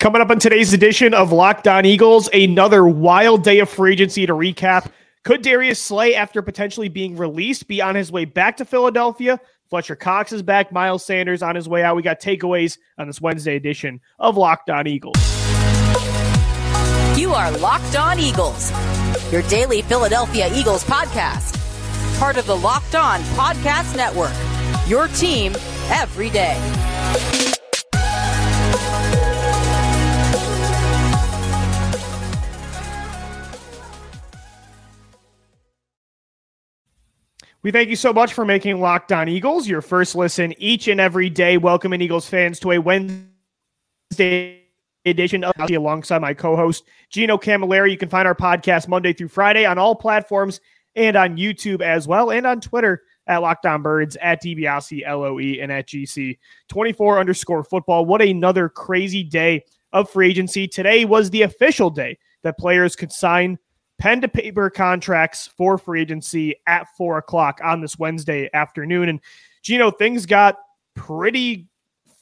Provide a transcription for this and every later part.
Coming up on today's edition of Locked On Eagles, another wild day of free agency to recap. Could Darius Slay, after potentially being released, be on his way back to Philadelphia? Fletcher Cox is back. Miles Sanders on his way out. We got takeaways on this Wednesday edition of Locked On Eagles. You are Locked On Eagles, your daily Philadelphia Eagles podcast. Part of the Locked On Podcast Network. Your team every day. We thank you so much for making Locked On Eagles your first listen each and every day. Welcoming Eagles fans to a Wednesday edition of alongside my co-host Gino Camilleri. You can find our podcast Monday through Friday on all platforms and on YouTube as well, and on Twitter at Locked On Birds, at DiBiase, L-O-E, and at GC 24 underscore football. What another crazy day of free agency. Today was the official day that players could sign pen to paper contracts for free agency at four o'clock on this Wednesday afternoon. And Gino, things got pretty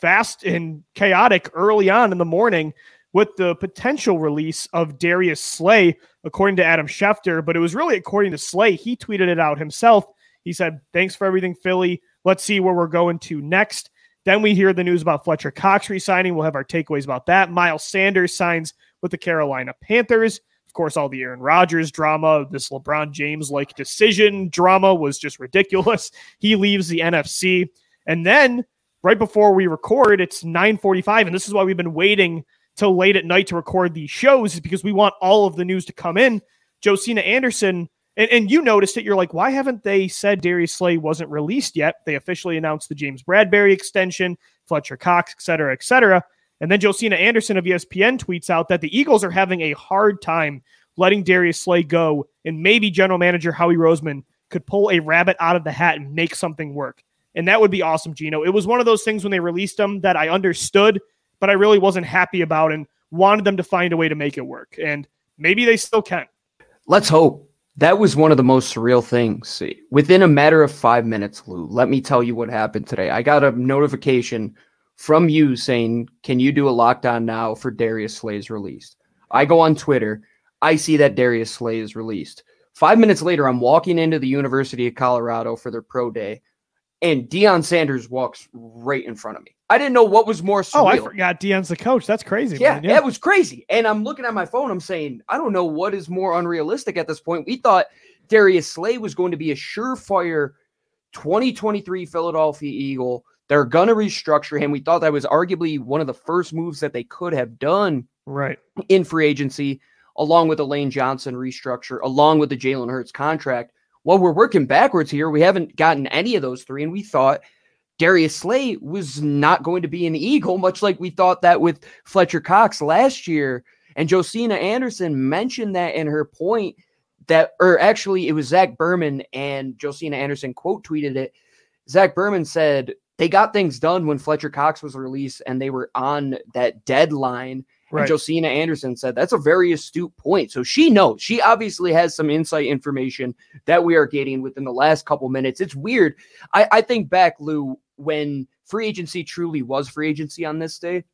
fast and chaotic early on in the morning with the potential release of Darius Slay, according to Adam Schefter. But it was really according to Slay. He tweeted it out himself. He said, Thanks for everything, Philly. Let's see where we're going to next. Then we hear the news about Fletcher Cox resigning. We'll have our takeaways about that. Miles Sanders signs with the Carolina Panthers. Of course, all the Aaron Rodgers drama, this LeBron James like decision drama was just ridiculous. He leaves the NFC. And then right before we record, it's 9:45 and this is why we've been waiting till late at night to record these shows is because we want all of the news to come in. Josina Anderson and, and you noticed it. You're like, why haven't they said Darius Slay wasn't released yet? They officially announced the James Bradberry extension, Fletcher Cox, et cetera, et cetera. And then Josina Anderson of ESPN tweets out that the Eagles are having a hard time letting Darius Slay go, and maybe general manager Howie Roseman could pull a rabbit out of the hat and make something work. And that would be awesome, Gino. It was one of those things when they released him that I understood, but I really wasn't happy about and wanted them to find a way to make it work. And maybe they still can. Let's hope. That was one of the most surreal things. Within a matter of five minutes, Lou, let me tell you what happened today. I got a notification from you saying, Can you do a lockdown now for Darius Slay's released? I go on Twitter. I see that Darius Slay is released. Five minutes later, I'm walking into the University of Colorado for their pro day, and Deion Sanders walks right in front of me. I didn't know what was more surreal. Oh, I forgot Deion's the coach. That's crazy. Yeah, man. yeah, that was crazy. And I'm looking at my phone. I'm saying, I don't know what is more unrealistic at this point. We thought Darius Slay was going to be a surefire 2023 Philadelphia Eagle they're going to restructure him. We thought that was arguably one of the first moves that they could have done right in free agency, along with the Lane Johnson restructure, along with the Jalen Hurts contract. Well, we're working backwards here. We haven't gotten any of those three, and we thought Darius Slay was not going to be an Eagle, much like we thought that with Fletcher Cox last year. And Josina Anderson mentioned that in her point that, or actually, it was Zach Berman and Josina Anderson quote tweeted it. Zach Berman said, they got things done when Fletcher Cox was released and they were on that deadline. Right. And Josina Anderson said that's a very astute point. So she knows. She obviously has some insight information that we are getting within the last couple minutes. It's weird. I, I think back, Lou, when free agency truly was free agency on this day.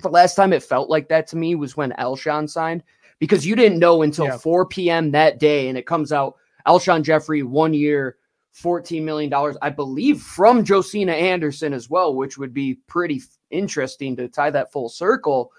The last time it felt like that to me was when Alshon signed because you didn't know until yeah. 4 p.m. that day and it comes out Alshon Jeffery, one year, $14 million, I believe, from Josina Anderson as well, which would be pretty interesting to tie that full circle.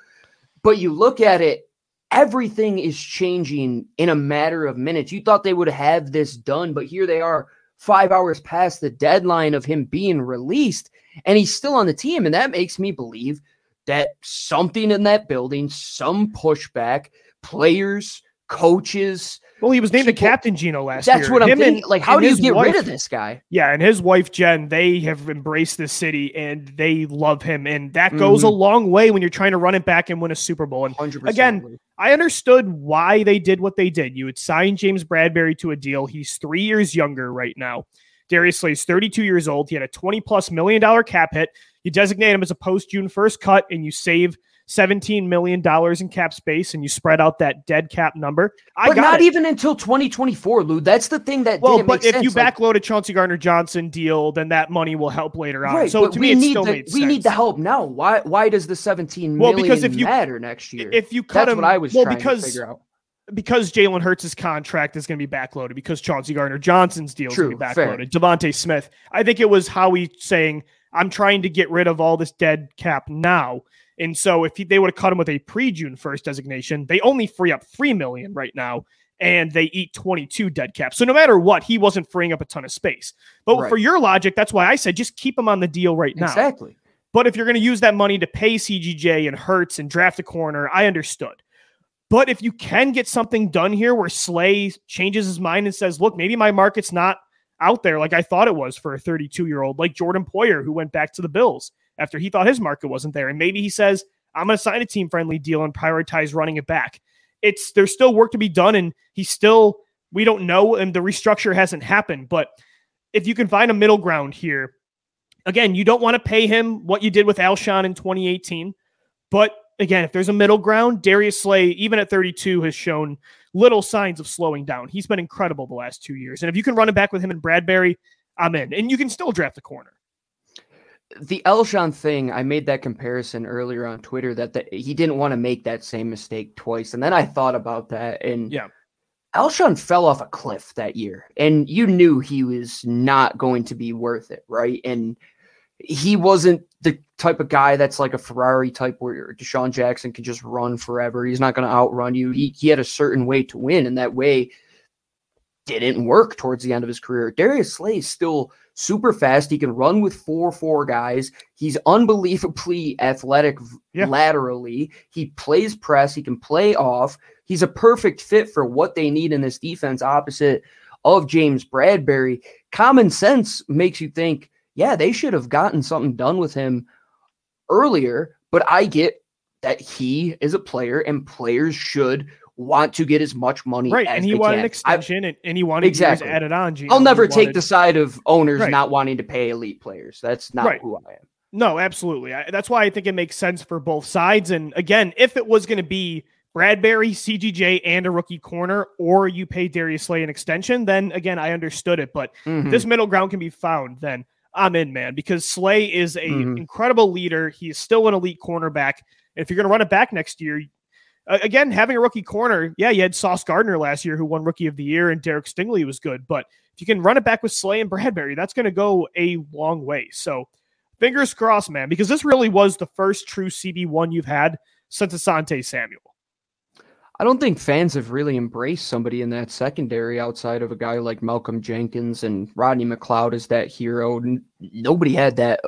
But you look at it, everything is changing in a matter of minutes. You thought they would have this done, but here they are, five hours past the deadline of him being released, and he's still on the team. And that makes me believe that something in that building, some pushback, players, coaches, well, he was named a captain Gino last That's year. That's what I'm Him thinking. And, like, how do you get wife, rid of this guy? Yeah, and his wife Jen, they have embraced this city and they love him, and that goes mm-hmm. a long way when you're trying to run it back and win a Super Bowl. And 100%. again, I understood why they did what they did. You would sign James Bradberry to a deal. He's three years younger right now. Darius Slay's 32 years old. He had a 20 plus million dollar cap hit. You designate him as a post June 1st cut, and you save $17 million in cap space and you spread out that dead cap number. I but got not it. even until 2024, Lou. That's the thing that well, but if you sense. Like, backload a Chauncey Gardner Johnson deal, then that money will help later on. right, so to me, it need still the we need the help now. Why why does the 17 Well, million because if you- matter next year? If you cut That's him, what I was well, trying because to figure out. because Jalen Hurts' contract is going to be backloaded, because Chauncey Gardner Johnson's deal is going to be backloaded. DeVonta Smith, I think it was Howie saying, "I'm trying to get rid of all this dead cap now." And so, if he, they would have cut him with a pre-June first designation, they only free up three million right now, and they eat 22 dead cap. So no matter what, he wasn't freeing up a ton of space. But Right. for your logic, that's why I said just keep him on the deal right now. Exactly. But if you're going to use that money to pay CGJ and Hurts and draft a corner, I understood. But if you can get something done here where Slay changes his mind and says, look, maybe my market's not out there like I thought it was for a 32 year old, like Jordan Poyer, who went back to the Bills after he thought his market wasn't there. And maybe he says, I'm going to sign a team friendly deal and prioritize running it back. It's there's still work to be done, and he's still, we don't know, and the restructure hasn't happened. But if you can find a middle ground here, again, you don't want to pay him what you did with Alshon in 2018. But again, if there's a middle ground, Darius Slay, even at 32, has shown little signs of slowing down. He's been incredible the last two years. And if you can run it back with him and Bradberry, I'm in. And you can still draft the corner. The Alshon thing, I made that comparison earlier on Twitter that the, he didn't want to make that same mistake twice. And then I thought about that and Yeah. Alshon fell off a cliff that year and you knew he was not going to be worth it, right? And he wasn't the type of guy that's like a Ferrari type where DeSean Jackson can just run forever. He's not going to outrun you. He, he had a certain way to win, and that way didn't work towards the end of his career. Darius Slay is still super fast. He can run with four four guys. He's unbelievably athletic Yeah. laterally. He plays press. He can play off. He's a perfect fit for what they need in this defense opposite of James Bradberry. Common sense makes you think, yeah, they should have gotten something done with him earlier, but I get that he is a player and players should want to get as much money Right. as And he wanted can. an I- extension and, and he wanted Exactly. added on. Gino. I'll He never take wanted- the side of owners Right. not wanting to pay elite players. That's not Right. who I am. No, absolutely. I, that's why I think it makes sense for both sides. And again, if it was going to be Bradberry, CGJ, and a rookie corner, or you pay Darius Slay an extension, then again, I understood it. But Mhm. if this middle ground can be found, then I'm in, man, because Slay is a Mhm. incredible leader. He is still an elite cornerback. And if you're going to run it back next year, again, having a rookie corner, yeah, you had Sauce Gardner last year who won Rookie of the Year, and Derek Stingley was good. But if you can run it back with Slay and Bradbury, that's going to go a long way. So fingers crossed, man, because this really was the first true CB1 you've had since Asante Samuel. I don't think fans have really embraced somebody in that secondary outside of a guy like Malcolm Jenkins and Rodney McLeod as that hero. Nobody had that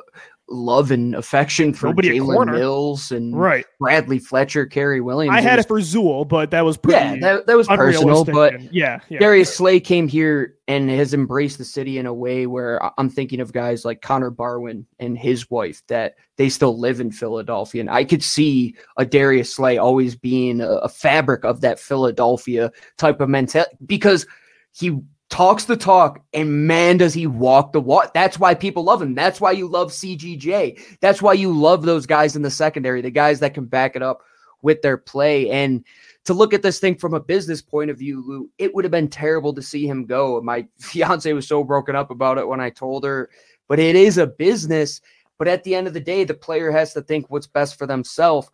love and affection for Nobody. Jalen Mills and Right. Bradley Fletcher, Cary Williams. I had was- it for Zool, but that was pretty yeah, that, that was personal, but yeah, yeah. Darius Slay came here and has embraced the city in a way where I'm thinking of guys like Connor Barwin and his wife that they still live in Philadelphia. And I could see a Darius Slay always being a, a fabric of that Philadelphia type of mentality because he talks the talk and man does he walk the walk. That's why people love him. That's why you love CGJ. That's why you love those guys in the secondary, the guys that can back it up with their play. And to look at this thing from a business point of view, Lou, it would have been terrible to see him go. My fiance was so broken up about it when I told her, but it is a business. But at the end of the day, the player has to think what's best for themselves.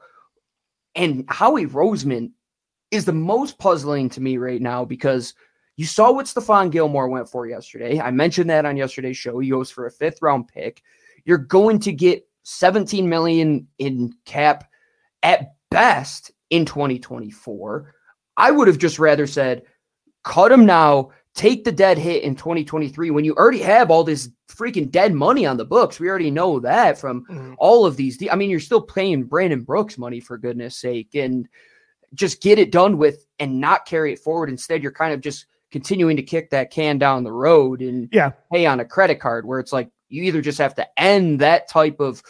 And Howie Roseman is the most puzzling to me right now because you saw what Stephon Gilmore went for yesterday. I mentioned that on yesterday's show. He goes for a fifth round pick. You're going to get 17 million in cap at best in 2024. I would have just rather said, cut him now, take the dead hit in 2023 when you already have all this freaking dead money on the books. We already know that from Mhm. all of these. de- I mean, you're still paying Brandon Brooks money for goodness sake, and just get it done with and not carry it forward. Instead, you're kind of just continuing to kick that can down the road and Yeah. pay on a credit card where it's like you either just have to end that type of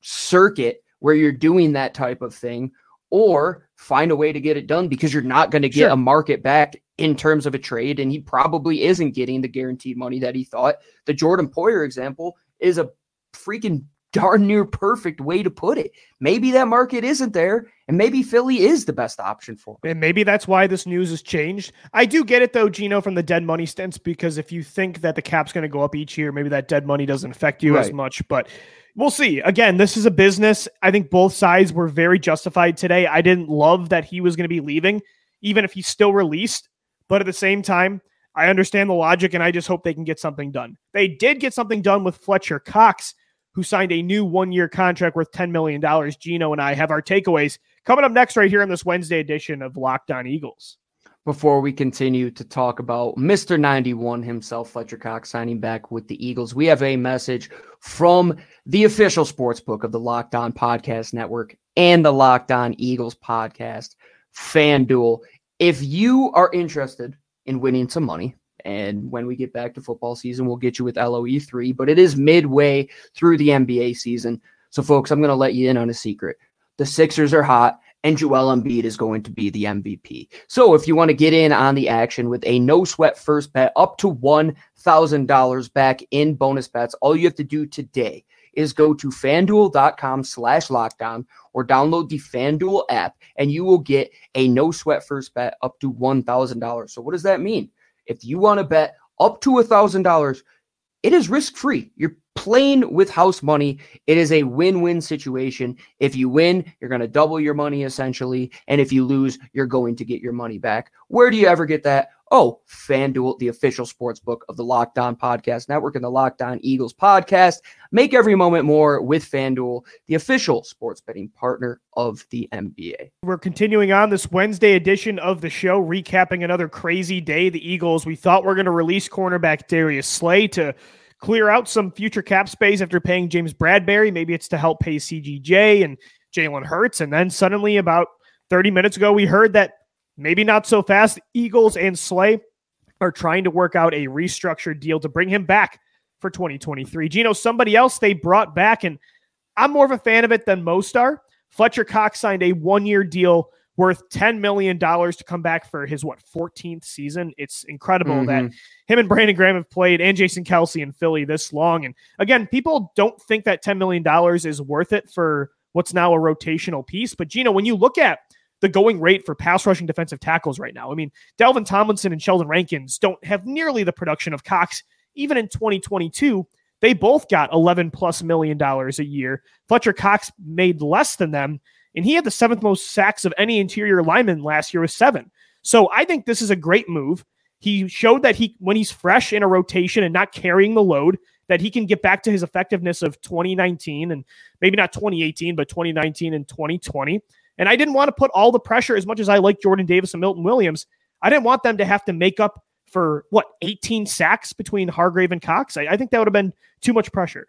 circuit where you're doing that type of thing or find a way to get it done because you're not going to get Sure. a market back in terms of a trade and he probably isn't getting the guaranteed money that he thought the jordan poyer example is a freaking darn near perfect way to put it. Maybe that market isn't there, and maybe Philly is the best option for him. And maybe that's why this news has changed. I do get it though, Gino, from the dead money stance, because if you think that the cap's going to go up each year, maybe that dead money doesn't affect you right. as much. But we'll see. Again, this is a business. I think both sides were very justified today. I didn't love that he was going to be leaving, even if he's still released. But at the same time, I understand the logic, and I just hope they can get something done. They did get something done with Fletcher Cox who signed a new one year contract worth $10 million. Gino and I have our takeaways coming up next, right here on this Wednesday edition of Locked On Eagles. Before we continue to talk about Mr. 91 himself, Fletcher Cox signing back with the Eagles, we have a message from the official sports book of the Locked On Podcast Network and the Locked On Eagles podcast, FanDuel. If you are interested in winning some money, and when we get back to football season, we'll get you with LOE3. But it is midway through the NBA season. So, folks, I'm going to let you in on a secret. The Sixers are hot, and Joel Embiid is going to be the MVP. So, if you want to get in on the action with a no sweat first bet up to $1,000 back in bonus bets, all you have to do today is go to fanduel.com slash lockdown or download the FanDuel app, and you will get a no sweat first bet up to $1,000. So, what does that mean? If you want to bet up to a $1,000, it is risk free. You're playing with house money. It is a win win situation. If you win, you're going to double your money essentially. And if you lose, you're going to get your money back. Where do you ever get that? Oh, FanDuel, the official sports book of the Locked On Podcast Network and the Locked On Eagles podcast. Make every moment more with FanDuel, the official sports betting partner of the NBA. We're continuing on this Wednesday edition of the show, recapping another crazy day. The Eagles, we thought we are going to release cornerback Darius Slay to clear out some future cap space after paying James Bradberry. Maybe it's to help pay CGJ and Jalen Hurts. And then suddenly, about 30 minutes ago, we heard that maybe not so fast. Eagles and Slay are trying to work out a restructured deal to bring him back for 2023. Gino, somebody else they brought back, and I'm more of a fan of it than most are. Fletcher Cox signed a one year deal worth $10 million to come back for his, what, 14th season. It's incredible mm-hmm. that him and Brandon Graham have played and Jason Kelce in Philly this long. And again, people don't think that $10 million is worth it for what's now a rotational piece. But Gino, when you look at the going rate for pass rushing defensive tackles right now. I mean, Dalvin Tomlinson and Sheldon Rankins don't have nearly the production of Cox. Even in 2022, they both got 11 plus million dollars a year. Fletcher Cox made less than them, and he had the seventh most sacks of any interior lineman last year with seven. So I think this is a great move. He showed that he, when he's fresh in a rotation and not carrying the load, that he can get back to his effectiveness of 2019 and maybe not 2018, but 2019 and 2020. And I didn't want to put all the pressure as much as I like Jordan Davis and Milton Williams. I didn't want them to have to make up for what 18 sacks between Hargrave and Cox. I, I think that would have been too much pressure.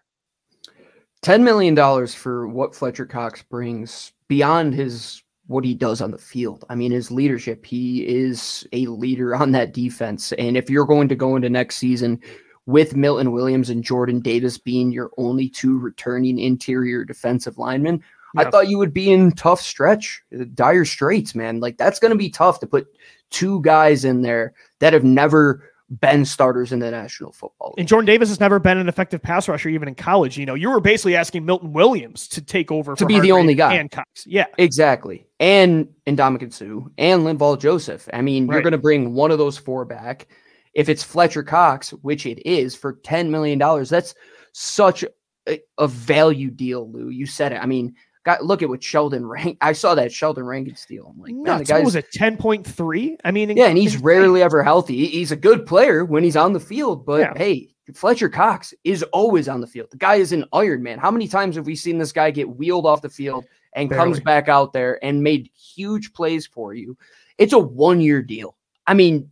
$10 million for what Fletcher Cox brings beyond his what he does on the field. I mean, his leadership, he is a leader on that defense. And if you're going to go into next season with Milton Williams and Jordan Davis being your only two returning interior defensive linemen, I thought you would be in tough stretch, uh, dire straits, man. Like that's going to be tough to put two guys in there that have never been starters in the National Football League. And Jordan Davis has never been an effective pass rusher, even in college. You know, you were basically asking Milton Williams to take over to be the only guy. And Cox. Yeah, exactly. And Ndamukong Suh and Linval Joseph. I mean, right. you're going to bring one of those four back. If it's Fletcher Cox, which it is for $10 million, that's such a, a value deal, Lou. You said it. I mean, Got look at what Sheldon Rank. I saw that Sheldon Rankin steal. I'm like, man, the guy was a ten point three. I mean, yeah, and he's rarely ever healthy. He's a good player when he's on the field, but yeah. hey, Fletcher Cox is always on the field. The guy is an Iron Man. How many times have we seen this guy get wheeled off the field and Barely. comes back out there and made huge plays for you? It's a one year deal. I mean,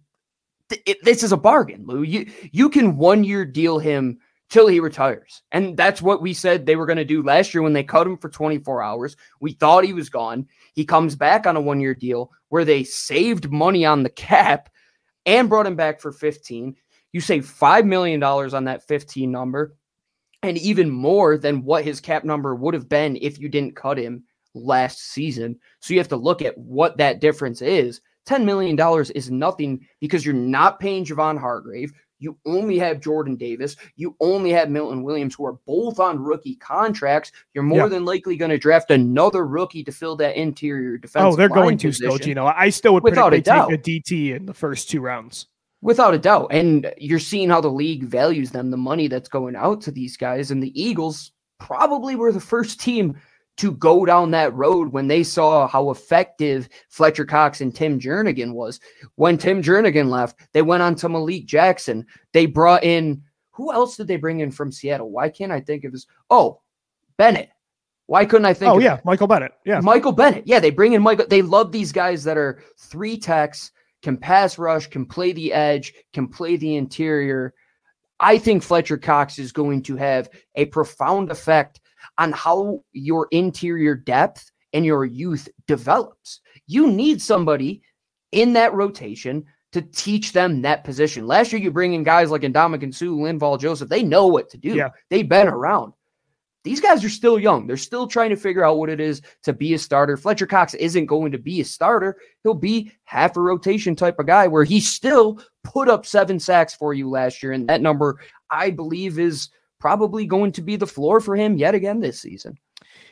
th- it, this is a bargain, Lou. You you can one year deal him till he retires. And that's what we said they were going to do last year when they cut him for 24 hours. We thought he was gone. He comes back on a one year deal where they saved money on the cap and brought him back for 15. You save $5 million on that 15 number and even more than what his cap number would have been if you didn't cut him last season. So you have to look at what that difference is. $10 million is nothing because you're not paying Javon Hargrave. You only have Jordan Davis. You only have Milton Williams, who are both on rookie contracts. You're more yeah. than likely going to draft another rookie to fill that interior defense. Oh, they're going to still, Gino. I still would Without a doubt. take a DT in the first two rounds. Without a doubt. And you're seeing how the league values them, the money that's going out to these guys. And the Eagles probably were the first team – to go down that road when they saw how effective Fletcher Cox and Tim Jernigan was. When Tim Jernigan left, they went on to Malik Jackson. They brought in who else did they bring in from Seattle? Why can't I think of this? Oh, Bennett. Why couldn't I think? Oh yeah, Michael Bennett. Yeah, Michael Bennett. Yeah, they bring in Michael. They love these guys that are three techs, can pass rush, can play the edge, can play the interior. I think Fletcher Cox is going to have a profound effect on how your interior depth and your youth develops. You need somebody in that rotation to teach them that position. Last year, you bring in guys like Ndamukong Suh, Linval Joseph. They know what to do. Yeah. They've been around. These guys are still young. They're still trying to figure out what it is to be a starter. Fletcher Cox isn't going to be a starter. He'll be half a rotation type of guy where he still put up seven sacks for you last year. And that number, I believe, is – probably going to be the floor for him yet again this season.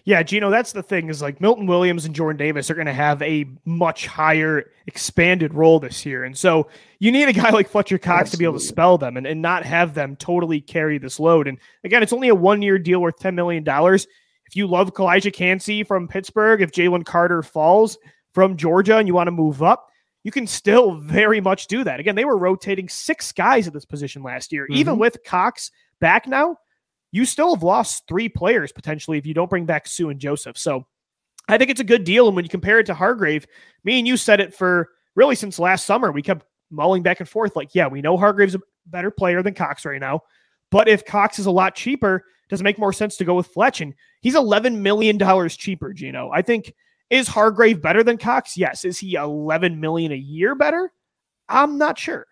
Yeah, Gino, that's the thing is like Milton Williams and Jordan Davis are going to have a much higher expanded role this year. And so you need a guy like Fletcher Cox Absolutely. to be able to spell them and, and not have them totally carry this load. And again, it's only a one year deal worth $10 million. If you love Calijah Kancey from Pittsburgh, if Jalen Carter falls from Georgia and you want to move up, you can still very much do that. Again, they were rotating six guys at this position last year, mm-hmm. even with Cox back now, you still have lost three players potentially if you don't bring back Suh and Joseph. So I think it's a good deal. And when you compare it to Hargrave, me and you said it for really since last summer. We kept mulling back and forth like, yeah, we know Hargrave's a better player than Cox right now. But if Cox is a lot cheaper, does it make more sense to go with Fletch? And he's $11 million cheaper, Gino. I think is Hargrave better than Cox? Yes. Is he 11 million a year better? I'm not sure.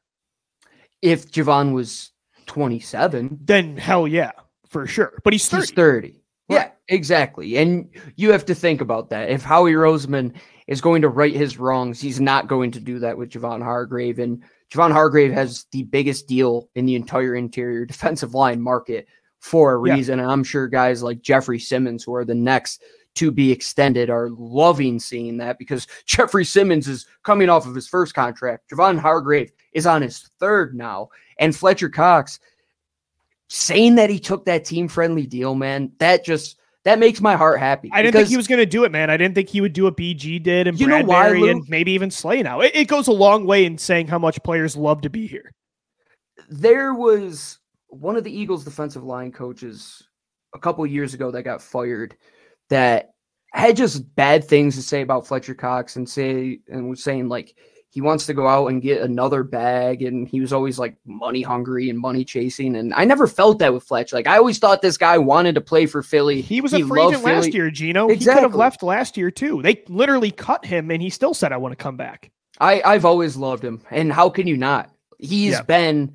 If Javon was 27, then hell yeah, for sure. But he's 30. He's 30. Right. Yeah, exactly. And you have to think about that. If Howie Roseman is going to right his wrongs, he's not going to do that with Javon Hargrave. And Javon Hargrave has the biggest deal in the entire interior defensive line market for a reason. Yeah. And I'm sure guys like Jeffery Simmons, who are the next to be extended, are loving seeing that because Jeffery Simmons is coming off of his first contract. Javon Hargrave is on his third now. And Fletcher Cox saying that he took that team friendly deal, man, that just that makes my heart happy. I didn't think he was going to do it, man. I didn't think he would do what BG did and you Bradberry know why, and maybe even Slay now. It, it goes a long way in saying how much players love to be here. There was one of the Eagles defensive line coaches a couple years ago that got fired that had just bad things to say about Fletcher Cox and say and was saying like he wants to go out and get another bag and he was always like money hungry and money chasing and i never felt that with fletch. Like i always thought this guy wanted to play for philly. He was a free agent philly. last year gino. Exactly. he could have left last year too. They literally cut him and he still said i want to come back. I i've always loved him and how can you not? He's yeah. been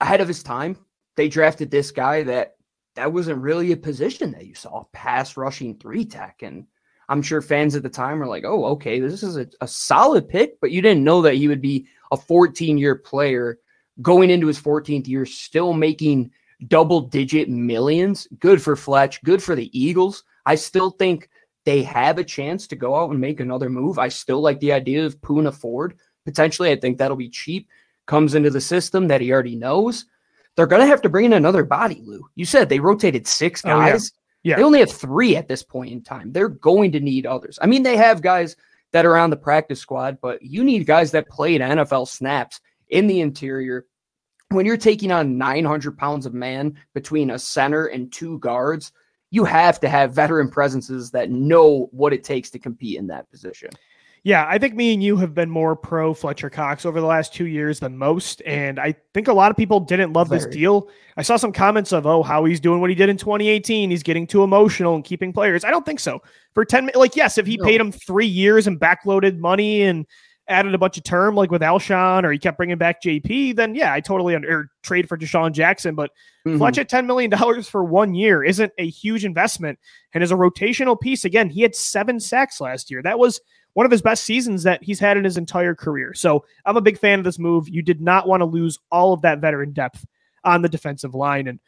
ahead of his time. They drafted this guy that that wasn't really a position that you saw pass rushing three tech and I'm sure fans at the time were like, oh, okay, this is a, a solid pick, but you didn't know that he would be a 14 year player going into his 14th year, still making double digit millions. Good for Fletch, good for the Eagles. I still think they have a chance to go out and make another move. I still like the idea of Poona Ford. Potentially, I think that'll be cheap. Comes into the system that he already knows. They're going to have to bring in another body, Lou. You said they rotated six guys. Oh, yeah. Yeah. They only have three at this point in time. They're going to need others. I mean, they have guys that are on the practice squad, but you need guys that played NFL snaps in the interior. When you're taking on 900 pounds of man between a center and two guards, you have to have veteran presences that know what it takes to compete in that position. Yeah, I think me and you have been more pro Fletcher Cox over the last two years than most. And I think a lot of people didn't love Very. this deal. I saw some comments of, oh, how he's doing what he did in 2018. He's getting too emotional and keeping players. I don't think so. For 10, like, yes, if he no. paid him three years and backloaded money and added a bunch of term like with Alshon or he kept bringing back JP, then yeah, I totally under trade for DeSean Jackson. But mm-hmm. Fletch at $10 million for one year isn't a huge investment and as a rotational piece. Again, he had seven sacks last year. That was one of his best seasons that he's had in his entire career. So I'm a big fan of this move. You did not want to lose all of that veteran depth on the defensive line. And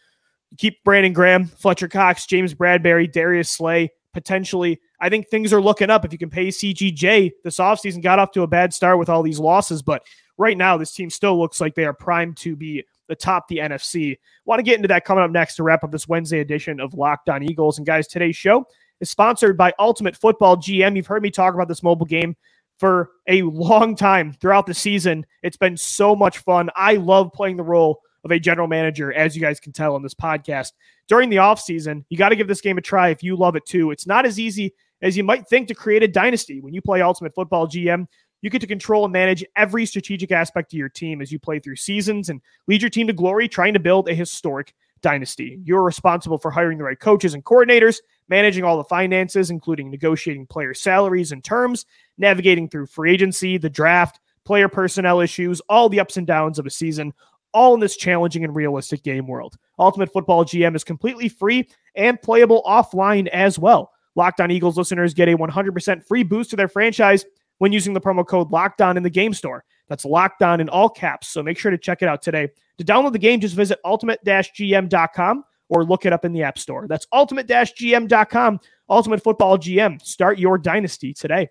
keep Brandon Graham, Fletcher Cox, James Bradberry, Darius Slay, potentially. I think things are looking up if you can pay CGJ. This offseason got off to a bad start with all these losses, but right now this team still looks like they are primed to be the top the NFC. Want to get into that coming up next to wrap up this Wednesday edition of Locked On Eagles. And guys, today's show is sponsored by Ultimate Football GM. You've heard me talk about this mobile game for a long time throughout the season. It's been so much fun. I love playing the role of a general manager, as you guys can tell on this podcast. During the offseason, you got to give this game a try if you love it too. It's not as easy as you might think to create a dynasty. When you play Ultimate Football GM, you get to control and manage every strategic aspect of your team as you play through seasons and lead your team to glory trying to build a historic dynasty. You're responsible for hiring the right coaches and coordinators, managing all the finances, including negotiating player salaries and terms, navigating through free agency, the draft, player personnel issues, all the ups and downs of a season, all in this challenging and realistic game world. Ultimate Football GM is completely free and playable offline as well. Locked On Eagles listeners get a 100% free boost to their franchise when using the promo code Locked On in the game store. That's Locked On in all caps, so make sure to check it out today. To download the game, just visit ultimate-gm.com or look it up in the App Store. That's ultimate-gm.com. Ultimate Football GM. Start your dynasty today.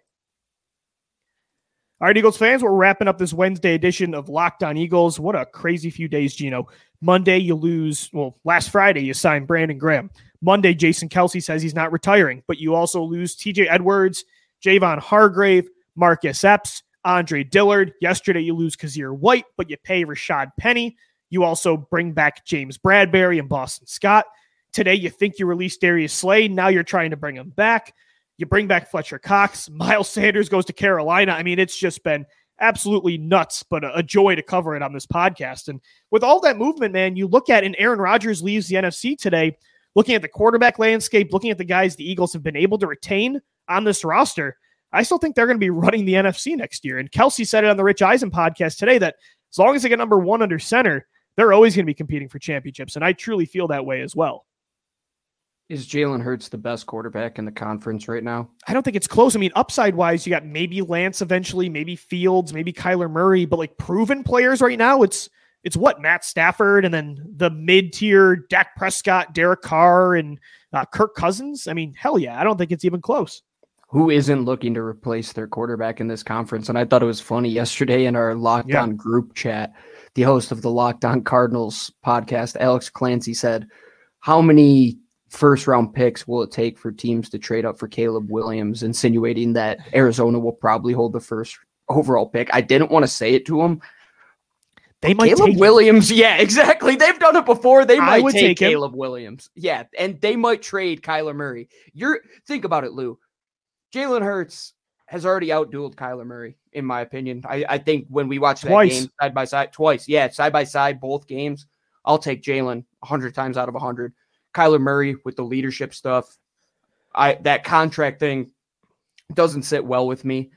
All right, Eagles fans, we're wrapping up this Wednesday edition of Locked On Eagles. What a crazy few days, Gino. Monday, you lose. Well, last Friday, you signed Brandon Graham. Monday, Jason Kelce says he's not retiring, but you also lose TJ Edwards, Javon Hargrave, Marcus Epps, Andre Dillard. Yesterday, you lose Kyzir White, but you pay Rashad Penny. You also bring back James Bradberry and Boston Scott. Today, you think you released Darius Slay. Now you're trying to bring him back. You bring back Fletcher Cox. Miles Sanders goes to Carolina. I mean, it's just been absolutely nuts, but a, a, joy to cover it on this podcast. And with all that movement, man, you look at and Aaron Rodgers leaves the NFC today, looking at the quarterback landscape, looking at the guys the Eagles have been able to retain on this roster. I still think they're going to be running the NFC next year. And Kelce said it on the Rich Eisen podcast today that as long as they get number one under center, they're always going to be competing for championships. And I truly feel that way as well. Is Jalen Hurts the best quarterback in the conference right now? I don't think it's close. I mean, upside wise, you got maybe Lance eventually, maybe Fields, maybe Kyler Murray, but like proven players right now, it's it's what Matt Stafford and then the mid tier Dak Prescott, Derek Carr, and uh, Kirk Cousins. I mean, hell yeah, I don't think it's even close. Who isn't looking to replace their quarterback in this conference? And I thought it was funny yesterday in our lockdown yeah. Group chat. The host of the Locked On Cardinals podcast, Alex Clancy, said, "How many first round picks will it take for teams to trade up for Caleb Williams, insinuating that Arizona will probably hold the first overall pick. I didn't want to say it to him. They might Caleb Williams. Him. Yeah, exactly. They've done it before. They might take, take Caleb Williams. Yeah, and they might trade Kyler Murray. You're think about it, Lou. Jalen Hurts has already outdueled Kyler Murray, in my opinion. I, I think when we watch that game side by side, twice, yeah, side by side, both games, I'll take Jalen hundred times out of hundred. Kyler Murray with the leadership stuff. I that contract thing doesn't sit well with me.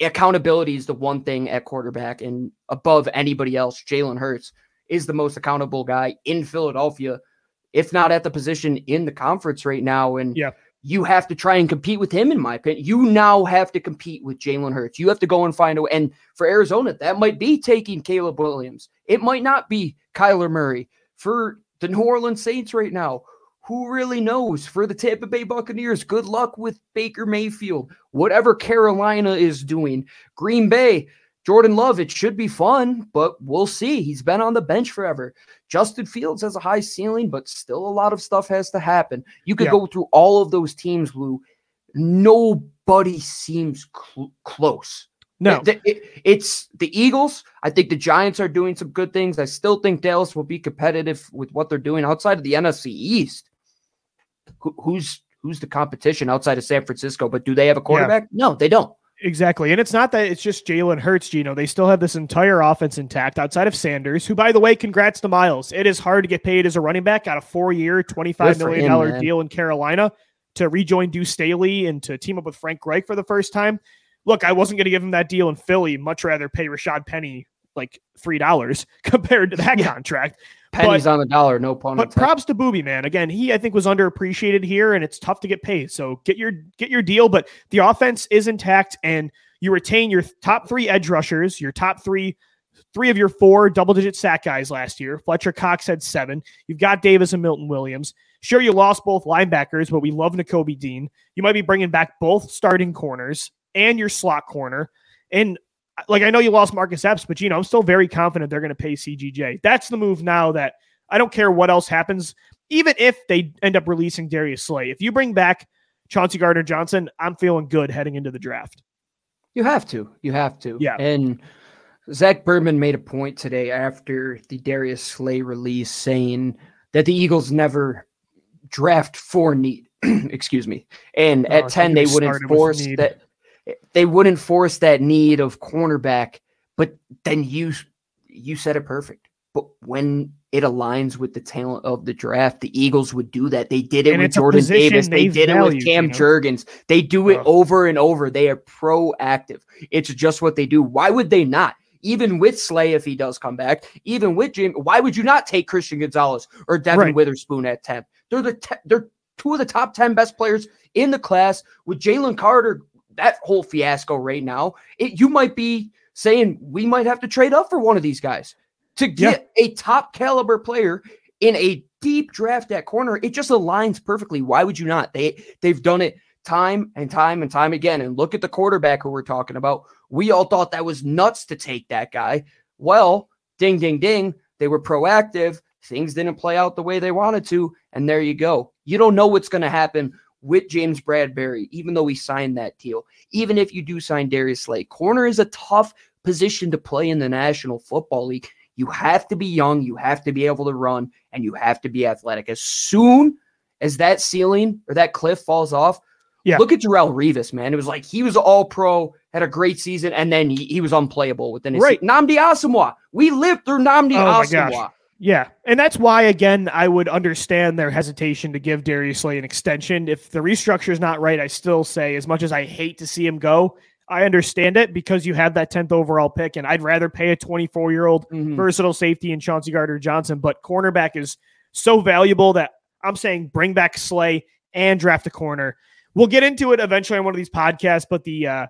Accountability is the one thing at quarterback, and above anybody else, Jalen Hurts is the most accountable guy in Philadelphia, if not at the position in the conference right now. And yeah. You have to try and compete with him, in my opinion. You now have to compete with Jalen Hurts. You have to go and find a way. And for Arizona, that might be taking Caleb Williams. It might not be Kyler Murray. For the New Orleans Saints right now. Who really knows? For the Tampa Bay Buccaneers, good luck with Baker Mayfield. Whatever Carolina is doing, Green Bay, Jordan Love, it should be fun, but we'll see. He's been on the bench forever. Justin Fields has a high ceiling, but still a lot of stuff has to happen. You could yeah. go through all of those teams, Lou. Nobody seems cl- close. No, it, it, it's the Eagles. I think the Giants are doing some good things. I still think Dallas will be competitive with what they're doing outside of the NFC East. Who, who's who's the competition outside of San Francisco? But do they have a quarterback? Yeah. No, they don't. Exactly. And it's not that it's just Jalen Hurts, Gino. They still have this entire offense intact outside of Sanders, who, by the way, congrats to Miles. It is hard to get paid as a running back out of four year, $25 million deal in Carolina to rejoin Deuce Staley and to team up with Frank Reich for the first time look, I wasn't going to give him that deal in Philly. Much rather pay Rashad Penny like three dollars compared to that yeah. contract. Pennies but, on the dollar, no pun. But props to Boobie, man. Again, he I think was underappreciated here, and it's tough to get paid. So get your get your deal. But the offense is intact, and you retain your top three edge rushers, your top three three of your four double digit sack guys last year. Fletcher Cox had seven. You've got Davis and Milton Williams. Sure, you lost both linebackers, but we love Nakobe Dean. You might be bringing back both starting corners and your slot corner. And like, I know you lost Marcus Epps, but you know, I'm still very confident they're going to pay CGJ. That's the move now that I don't care what else happens, even if they end up releasing Darius Slay. If you bring back Chauncey Gardner Johnson, I'm feeling good heading into the draft. You have to. You have to. Yeah. And Zach Berman made a point today after the Darius Slay release saying that the Eagles never draft for need. Excuse me. And oh, at 10, they wouldn't force that they wouldn't force that need of cornerback, but then you you said it perfect. But when it aligns with the talent of the draft, the Eagles would do that. They did it and with Jordan Davis. They, did it with Cam you know? Jurgens. They do it oh. over and over. They are proactive. It's just what they do. Why would they not? even with Slay if he does come back, even with Jim, why would you not take Christian Gonzalez or Devin right. Witherspoon at 10? They're the te- they're two of the top 10 best players in the class with Jalen Carter that whole fiasco right now. It, you might be saying we might have to trade up for one of these guys to get yeah. a top caliber player in a deep draft at corner. It just aligns perfectly. Why would you not? They they've done it time and time and time again. And look at the quarterback who we're talking about. We all thought that was nuts to take that guy. Well, ding, ding, ding. They were proactive. Things didn't play out the way they wanted to. And there you go. You don't know what's going to happen with James Bradberry, even though he signed that deal. Even if you do sign Darius Slay, corner is a tough position to play in the National Football League. You have to be young, you have to be able to run, and you have to be athletic. As soon as that ceiling or that cliff falls off, yeah. Look at Darrelle Revis, man. It was like he was all pro, had a great season, and then he, he was unplayable within his right. Nnamdi Asomugha. We lived through Nnamdi oh Asomugha. Yeah. And that's why, again, I would understand their hesitation to give Darius Slay an extension. If the restructure is not right, I still say, as much as I hate to see him go, I understand it because you have that 10th overall pick, and I'd rather pay a 24 year old mm-hmm. versatile safety in Chauncey Gardner Johnson. But cornerback is so valuable that I'm saying bring back Slay and draft a corner we'll get into it eventually on one of these podcasts, but the uh,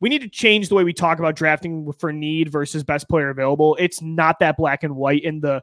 we need to change the way we talk about drafting for need versus best player available. It's not that black and white. And the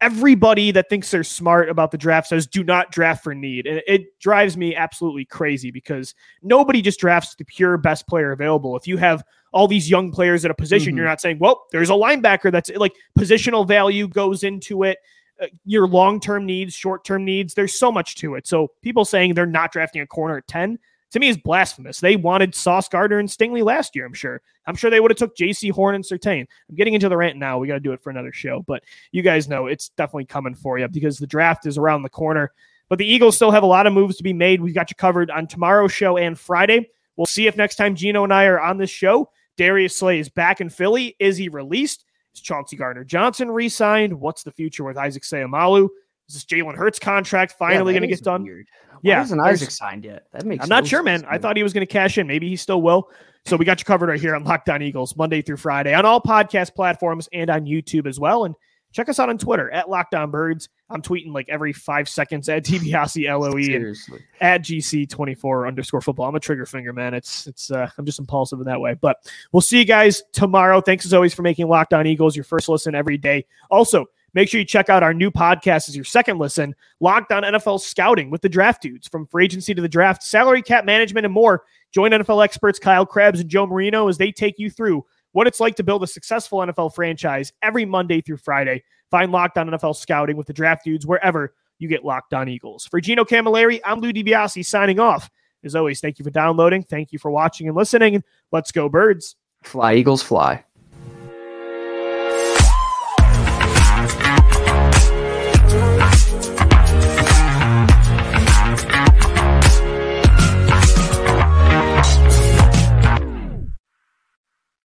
everybody that thinks they're smart about the draft says do not draft for need. And it drives me absolutely crazy because nobody just drafts the pure best player available. If you have all these young players at a position, mm-hmm. you're not saying, well, there's a linebacker that's like positional value goes into it. Uh, your long term needs, short term needs. There's so much to it. So people saying they're not drafting a corner at 10 to me is blasphemous. They wanted Sauce Gardner and Stingley last year, I'm sure. I'm sure they would have took Jaycee Horn and Surtain. I'm getting into the rant now. We got to do it for another show, but you guys know it's definitely coming for you because the draft is around the corner. But the Eagles still have a lot of moves to be made. We've got you covered on tomorrow's show and Friday. We'll see if next time Gino and I are on this show, Darius Slay is back in Philly. Is he released? Is Chauncey Gardner Johnson re signed? What's the future with Isaac Seumalo? Is this Jalen Hurts contract finally yeah, going to get done? Weird. Why yeah, isn't Isaac signed yet? That makes. I'm not sure, man. I thought he was going to cash in. Maybe he still will. So we got you covered right here on Locked On Eagles, Monday through Friday on all podcast platforms and on YouTube as well. And check us out on Twitter at Locked On Birds. I'm tweeting like every five seconds at DiBiase LOE at GC24 underscore football. I'm a trigger finger, man. It's it's uh, I'm just impulsive in that way. But we'll see you guys tomorrow. Thanks as always for making Locked On Eagles your first listen every day. Also, make sure you check out our new podcast as your second listen, Locked On NFL Scouting with the Draft Dudes. From free agency to the draft, salary cap management, and more. Join NFL experts Kyle Crabbs and Joe Marino as they take you through what it's like to build a successful NFL franchise every Monday through Friday. Find Locked On NFL Scouting with the Draft Dudes wherever you get Locked On Eagles. For Gino Camilleri, I'm Lou DiBiase signing off. As always, thank you for downloading. Thank you for watching and listening. let's go, birds. Fly, Eagles, fly.